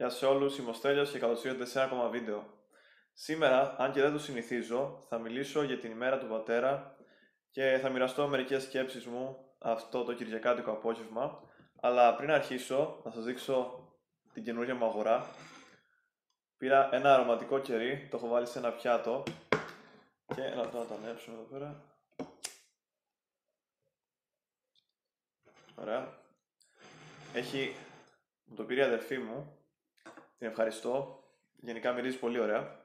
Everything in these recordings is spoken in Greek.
Γεια σε όλους, είμαι ο Στέλιος και καλώς ήρθατε σε ένα ακόμα βίντεο. Σήμερα, αν και δεν το συνηθίζω, θα μιλήσω για την ημέρα του πατέρα και θα μοιραστώ μερικές σκέψεις μου αυτό το κυριακάτικο απόγευμα. Αλλά πριν αρχίσω, να σας δείξω την καινούργια μου αγορά. Πήρα ένα αρωματικό κερί, το έχω βάλει σε ένα πιάτο και να το, να ανέψουμε εδώ πέρα. Ωραία. Έχει, μου το πήρε η αδερφή μου την ευχαριστώ. Γενικά μυρίζει πολύ ωραία.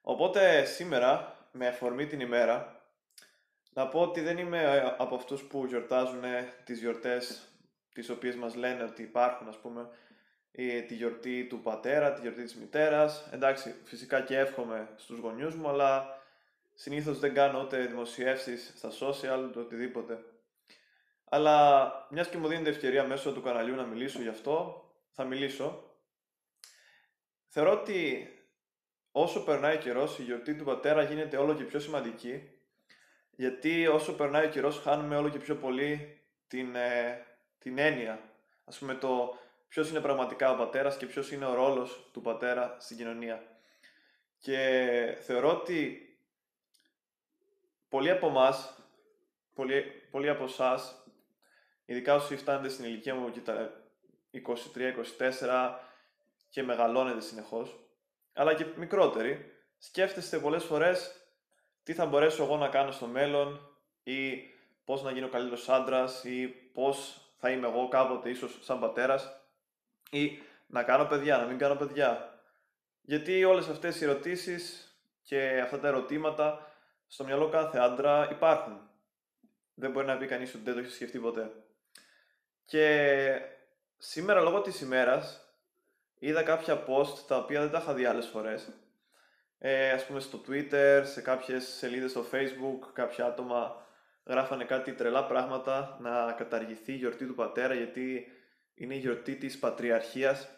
Οπότε σήμερα, με αφορμή την ημέρα, να πω ότι δεν είμαι ε, από αυτούς που γιορτάζουν τις γιορτές τις οποίες μας λένε ότι υπάρχουν, ας πούμε, τη γιορτή του πατέρα, τη γιορτή της μητέρας. Εντάξει, φυσικά και εύχομαι στους γονιούς μου, αλλά συνήθως δεν κάνω ούτε δημοσιεύσεις στα social, ούτε οτιδήποτε. Αλλά μιας και μου δίνεται ευκαιρία μέσω του καναλιού να μιλήσω γι' αυτό, θα μιλήσω Θεωρώ ότι όσο περνάει ο καιρός, η γιορτή του πατέρα γίνεται όλο και πιο σημαντική. Γιατί όσο περνάει ο καιρός, χάνουμε όλο και πιο πολύ την, ε, την έννοια. Ας πούμε το ποιος είναι πραγματικά ο πατέρας και ποιος είναι ο ρόλος του πατέρα στην κοινωνία. Και θεωρώ ότι πολλοί από εμάς, πολλοί, πολλοί από εσάς, ειδικά όσοι φτάνετε στην ηλικία μου και τα 23-24, και μεγαλώνετε συνεχώς, αλλά και μικρότεροι, σκέφτεστε πολλές φορές τι θα μπορέσω εγώ να κάνω στο μέλλον ή πώς να γίνω καλύτερος άντρας ή πώς θα είμαι εγώ κάποτε ίσως σαν πατέρας ή να κάνω παιδιά, να μην κάνω παιδιά. Γιατί όλες αυτές οι ερωτήσεις και αυτά τα ερωτήματα στο μυαλό κάθε άντρα υπάρχουν. Δεν μπορεί να πει κανείς ότι δεν το έχει σκεφτεί ποτέ. Και σήμερα λόγω της ημέρας είδα κάποια post τα οποία δεν τα είχα δει άλλες φορές. Ε, ας πούμε στο Twitter, σε κάποιες σελίδες στο Facebook, κάποια άτομα γράφανε κάτι τρελά πράγματα να καταργηθεί η γιορτή του πατέρα γιατί είναι η γιορτή της πατριαρχίας.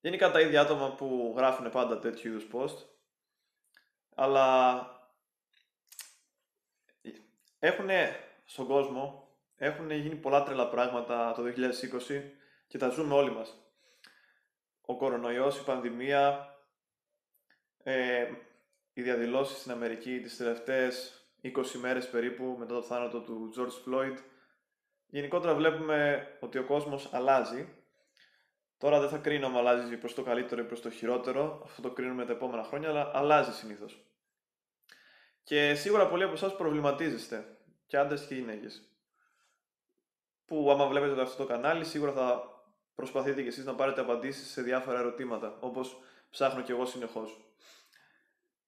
Γενικά τα ίδια άτομα που γράφουν πάντα τέτοιου είδους post. Αλλά έχουν στον κόσμο, έχουν γίνει πολλά τρελά πράγματα το 2020 και τα ζούμε όλοι μας ο κορονοϊός, η πανδημία, ε, οι διαδηλώσεις στην Αμερική τις τελευταίες 20 μέρες περίπου μετά το θάνατο του George Floyd. Γενικότερα βλέπουμε ότι ο κόσμος αλλάζει. Τώρα δεν θα κρίνω αν αλλάζει προς το καλύτερο ή προς το χειρότερο, αυτό το κρίνουμε τα επόμενα χρόνια, αλλά αλλάζει συνήθως. Και σίγουρα πολλοί από εσάς προβληματίζεστε, και άντρες και γυναίκες. Που άμα βλέπετε αυτό το κανάλι, σίγουρα θα προσπαθείτε κι εσείς να πάρετε απαντήσεις σε διάφορα ερωτήματα, όπως ψάχνω κι εγώ συνεχώς.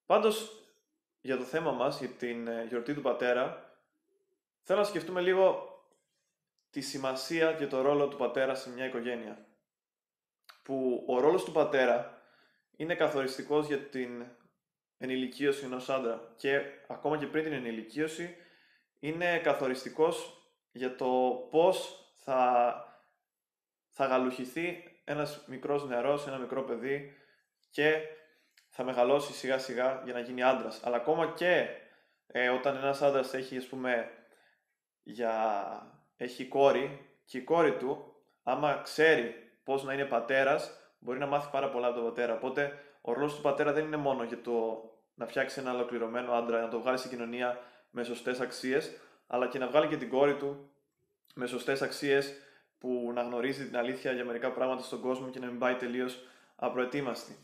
Πάντως, για το θέμα μας, για την ε, γιορτή του πατέρα, θέλω να σκεφτούμε λίγο τη σημασία και το ρόλο του πατέρα σε μια οικογένεια. Που ο ρόλος του πατέρα είναι καθοριστικός για την ενηλικίωση ενός άντρα και ακόμα και πριν την ενηλικίωση είναι καθοριστικός για το πώς θα θα γαλουχηθεί ένας μικρός νεαρός, ένα μικρό παιδί και θα μεγαλώσει σιγά σιγά για να γίνει άντρας. Αλλά ακόμα και ε, όταν ένας άντρας έχει, ας πούμε, για... έχει κόρη και η κόρη του, άμα ξέρει πώς να είναι πατέρας, μπορεί να μάθει πάρα πολλά από τον πατέρα. Οπότε ο ρόλος του πατέρα δεν είναι μόνο για το να φτιάξει ένα ολοκληρωμένο άντρα, να το βγάλει στην κοινωνία με σωστές αξίες, αλλά και να βγάλει και την κόρη του με σωστές αξίες που να γνωρίζει την αλήθεια για μερικά πράγματα στον κόσμο και να μην πάει τελείως απροετοίμαστη.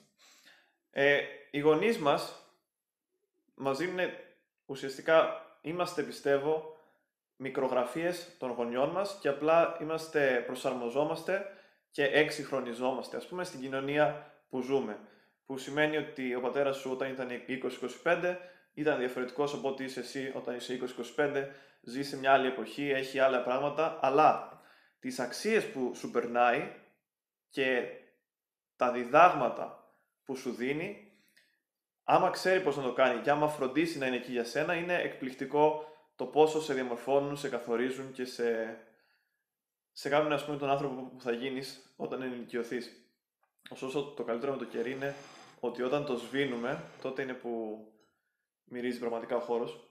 Ε, οι γονείς μας μας δίνουν ουσιαστικά, είμαστε πιστεύω, μικρογραφίες των γονιών μας και απλά είμαστε, προσαρμοζόμαστε και εξυγχρονιζόμαστε, ας πούμε, στην κοινωνία που ζούμε. Που σημαίνει ότι ο πατέρας σου όταν ήταν 20-25 ήταν διαφορετικός από ό,τι είσαι εσύ όταν είσαι 20-25, ζει σε μια άλλη εποχή, έχει άλλα πράγματα, αλλά τις αξίες που σου περνάει και τα διδάγματα που σου δίνει, άμα ξέρει πώς να το κάνει και άμα φροντίσει να είναι εκεί για σένα, είναι εκπληκτικό το πόσο σε διαμορφώνουν, σε καθορίζουν και σε, σε κάνουν ας πούμε τον άνθρωπο που θα γίνεις όταν ενηλικιωθείς. Ωστόσο το καλύτερο με το κερί είναι ότι όταν το σβήνουμε, τότε είναι που μυρίζει πραγματικά ο χώρος.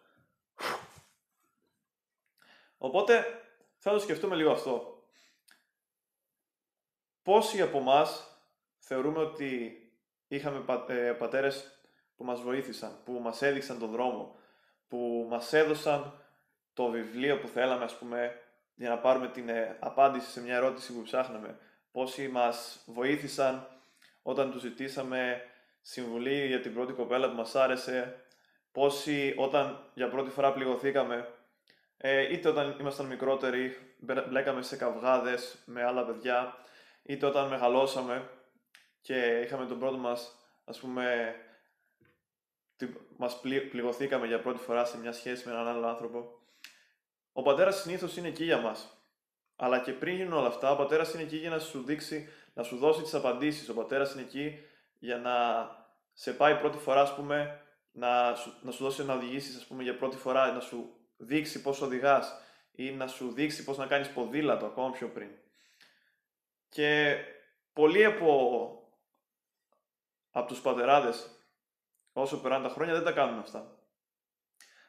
Οπότε, θα το σκεφτούμε λίγο αυτό. Πόσοι από εμάς θεωρούμε ότι είχαμε πα, ε, πατέρες που μας βοήθησαν, που μας έδειξαν τον δρόμο, που μας έδωσαν το βιβλίο που θέλαμε, ας πούμε, για να πάρουμε την ε, απάντηση σε μια ερώτηση που ψάχναμε. Πόσοι μας βοήθησαν όταν τους ζητήσαμε συμβουλή για την πρώτη κοπέλα που μας άρεσε, πόσοι όταν για πρώτη φορά πληγωθήκαμε, ε, είτε όταν ήμασταν μικρότεροι, μπλέκαμε σε καυγάδες με άλλα παιδιά, είτε όταν μεγαλώσαμε και είχαμε τον πρώτο μας, ας πούμε, μας πληγωθήκαμε για πρώτη φορά σε μια σχέση με έναν άλλο άνθρωπο. Ο πατέρας συνήθως είναι εκεί για μας. Αλλά και πριν γίνουν όλα αυτά, ο πατέρας είναι εκεί για να σου δείξει, να σου δώσει τις απαντήσεις. Ο πατέρας είναι εκεί για να σε πάει πρώτη φορά, ας πούμε, να σου, να σου δώσει να οδηγήσεις, ας πούμε, για πρώτη φορά, να σου δείξει πώς οδηγάς ή να σου δείξει πώς να κάνεις ποδήλατο ακόμα πιο πριν. Και πολλοί από, από τους πατεράδες, όσο περνάνε τα χρόνια, δεν τα κάνουν αυτά.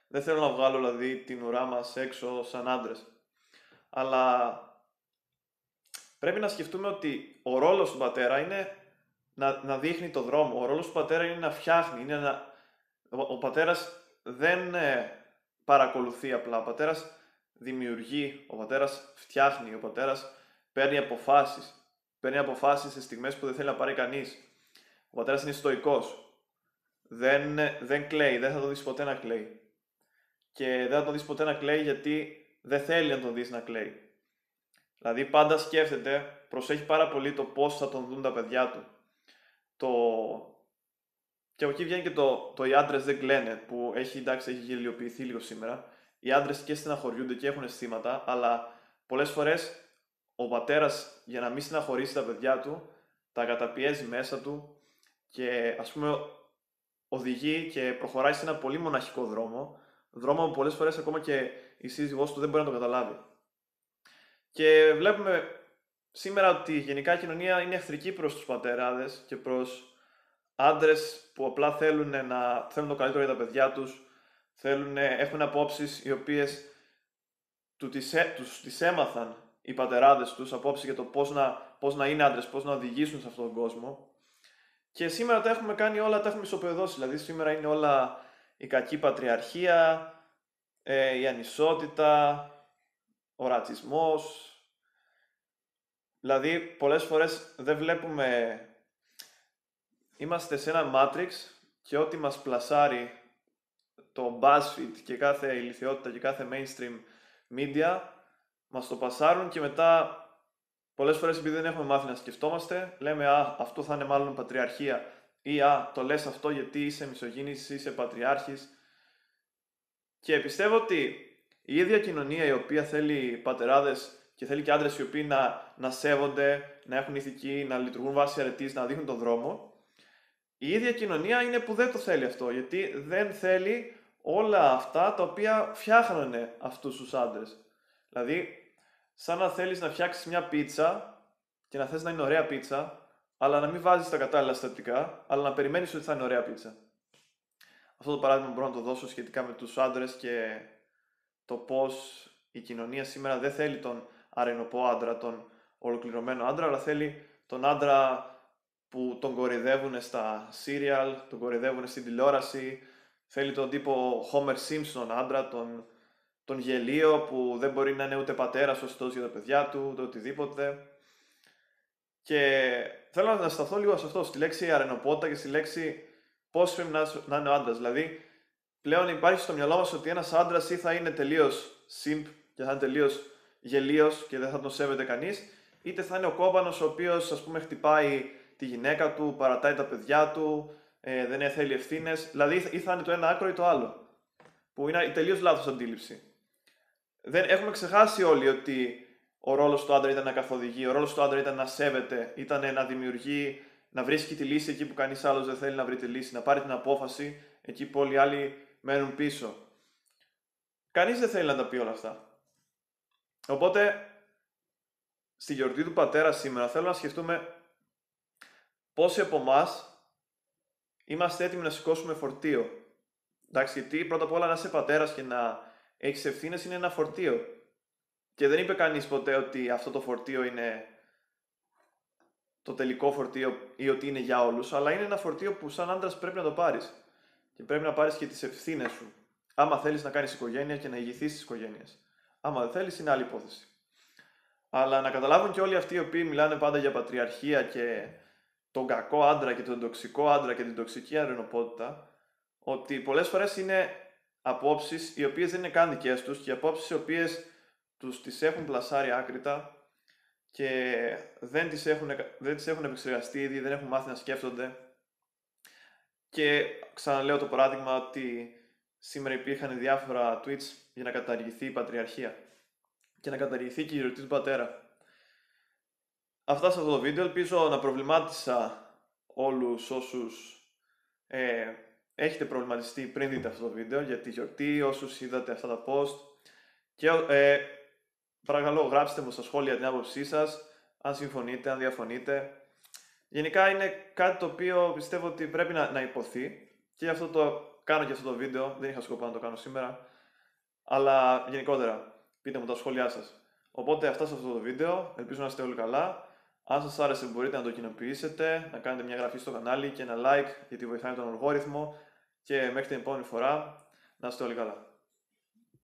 Δεν θέλω να βγάλω δηλαδή την ουρά μας έξω σαν άντρες. Αλλά πρέπει να σκεφτούμε ότι ο ρόλος του πατέρα είναι να, να δείχνει το δρόμο. Ο ρόλος του πατέρα είναι να φτιάχνει. Είναι να... Ο, ο πατέρας δεν ε, παρακολουθεί απλά. Ο πατέρας δημιουργεί, ο πατέρας φτιάχνει, ο πατέρας παίρνει αποφάσεις. Παίρνει αποφάσεις σε στιγμές που δεν θέλει να πάρει κανείς. Ο πατέρας είναι στοικός. Δεν, δεν κλαίει, δεν θα το δεις ποτέ να κλαίει. Και δεν θα το δεις ποτέ να κλαίει γιατί δεν θέλει να τον δεις να κλαίει. Δηλαδή πάντα σκέφτεται, προσέχει πάρα πολύ το πώς θα τον δουν τα παιδιά του. Το... Και από εκεί βγαίνει και το, το οι άντρες δεν κλαίνε, που έχει, εντάξει, έχει γελιοποιηθεί λίγο σήμερα. Οι άντρες και στεναχωριούνται και έχουν αισθήματα, αλλά πολλές φορές ο πατέρας για να μην στεναχωρήσει τα παιδιά του, τα καταπιέζει μέσα του και ας πούμε οδηγεί και προχωράει σε ένα πολύ μοναχικό δρόμο, δρόμο που πολλές φορές ακόμα και η σύζυγός του δεν μπορεί να το καταλάβει. Και βλέπουμε σήμερα ότι γενικά η κοινωνία είναι εχθρική προς τους πατεράδες και προς άντρες που απλά θέλουν, να, θέλουν το καλύτερο για τα παιδιά τους, θέλουν, έχουν απόψεις οι οποίες του τις, τους τις έμαθαν οι πατεράδες τους, απόψεις για το πώς να, πώς να είναι άντρες, πώς να οδηγήσουν σε αυτόν τον κόσμο. Και σήμερα τα έχουμε κάνει όλα, τα έχουμε ισοπεδώσει. Δηλαδή σήμερα είναι όλα η κακή πατριαρχία, ε, η ανισότητα, ο ρατσισμός. Δηλαδή πολλές φορές δεν βλέπουμε... Είμαστε σε ένα Matrix και ό,τι μας πλασάρει το BuzzFeed και κάθε ηλικιότητα και κάθε mainstream media μας το πασάρουν και μετά πολλές φορές επειδή δεν έχουμε μάθει να σκεφτόμαστε λέμε «Α, αυτό θα είναι μάλλον πατριαρχία» ή «Α, το λες αυτό γιατί είσαι μισογίνης, είσαι πατριάρχης» και πιστεύω ότι η ίδια κοινωνία η οποία θέλει πατεράδες και θέλει και άντρες οι οποίοι να, να σέβονται, να έχουν ηθική, να λειτουργούν βάσει αρετής, να δείχνουν τον δρόμο, η ίδια κοινωνία είναι που δεν το θέλει αυτό, γιατί δεν θέλει όλα αυτά τα οποία φτιάχνανε αυτούς τους άντρες. Δηλαδή, σαν να θέλεις να φτιάξεις μια πίτσα και να θες να είναι ωραία πίτσα, αλλά να μην βάζεις τα κατάλληλα συστατικά, αλλά να περιμένεις ότι θα είναι ωραία πίτσα. Αυτό το παράδειγμα μπορώ να το δώσω σχετικά με τους άντρες και το πώς η κοινωνία σήμερα δεν θέλει τον αρενοπό άντρα, τον ολοκληρωμένο άντρα, αλλά θέλει τον άντρα που τον κορυδεύουν στα serial, τον κορυδεύουν στην τηλεόραση, θέλει τον τύπο Homer Simpson άντρα, τον, τον γελίο που δεν μπορεί να είναι ούτε πατέρας σωστός για τα παιδιά του, ούτε οτιδήποτε. Και θέλω να σταθώ λίγο σε αυτό, στη λέξη αρενοπότα και στη λέξη πώς πρέπει να, να είναι ο άντρας. Δηλαδή, πλέον υπάρχει στο μυαλό μας ότι ένας άντρας ή θα είναι τελείως simp και θα είναι τελείως γελίος και δεν θα τον σέβεται κανείς, είτε θα είναι ο κόμπανο ο οποίος ας πούμε χτυπάει τη γυναίκα του, παρατάει τα παιδιά του, ε, δεν θέλει ευθύνες. Δηλαδή, ή θα είναι το ένα άκρο ή το άλλο. Που είναι η τελείως λάθος αντίληψη. Δεν, έχουμε ξεχάσει όλοι ότι ο ρόλος του άντρα ήταν να καθοδηγεί, ο ρόλος του άντρα ήταν να σέβεται, ήταν να δημιουργεί να βρίσκει τη λύση εκεί που κανείς άλλος δεν θέλει να βρει τη λύση, να πάρει την απόφαση εκεί που όλοι οι άλλοι μένουν πίσω. Κανείς δεν θέλει να τα πει όλα αυτά. Οπότε, στη γιορτή του πατέρα σήμερα θέλω να σκεφτούμε πόσοι από εμάς είμαστε έτοιμοι να σηκώσουμε φορτίο. Εντάξει, γιατί πρώτα απ' όλα να είσαι πατέρας και να έχεις ευθύνες είναι ένα φορτίο. Και δεν είπε κανείς ποτέ ότι αυτό το φορτίο είναι το τελικό φορτίο ή ότι είναι για όλους, αλλά είναι ένα φορτίο που σαν άντρας πρέπει να το πάρεις. Και πρέπει να πάρεις και τις ευθύνες σου. Άμα θέλεις να κάνεις οικογένεια και να ηγηθείς της οικογένειας. Άμα δεν θέλεις, είναι άλλη υπόθεση. Αλλά να καταλάβουν και όλοι αυτοί οι οποίοι μιλάνε πάντα για πατριαρχία και τον κακό άντρα και τον τοξικό άντρα και την τοξική αρενοπότητα, ότι πολλές φορές είναι απόψεις οι οποίες δεν είναι καν δικές τους και απόψεις οι οποίες τους τις έχουν πλασάρει άκρητα και δεν τις, έχουν, δεν τις έχουν επεξεργαστεί ήδη, δεν έχουν μάθει να σκέφτονται. Και ξαναλέω το παράδειγμα ότι σήμερα υπήρχαν διάφορα tweets για να καταργηθεί η πατριαρχία και να καταργηθεί και η γιορτή του πατέρα. Αυτά σε αυτό το βίντεο. Ελπίζω να προβλημάτισα όλους όσους ε, έχετε προβληματιστεί πριν δείτε αυτό το βίντεο για τη γιορτή, όσους είδατε αυτά τα post. Και ε, παρακαλώ γράψτε μου στα σχόλια την άποψή σας, αν συμφωνείτε, αν διαφωνείτε. Γενικά είναι κάτι το οποίο πιστεύω ότι πρέπει να, να υποθεί και γι' αυτό το κάνω και αυτό το βίντεο, δεν είχα σκοπό να το κάνω σήμερα. Αλλά γενικότερα, πείτε μου τα σχόλιά σας. Οπότε αυτά σε αυτό το βίντεο, ελπίζω να είστε όλοι καλά. Αν σας άρεσε μπορείτε να το κοινοποιήσετε, να κάνετε μια γραφή στο κανάλι και ένα like γιατί βοηθάει τον αλγόριθμο και μέχρι την επόμενη φορά να είστε όλοι καλά.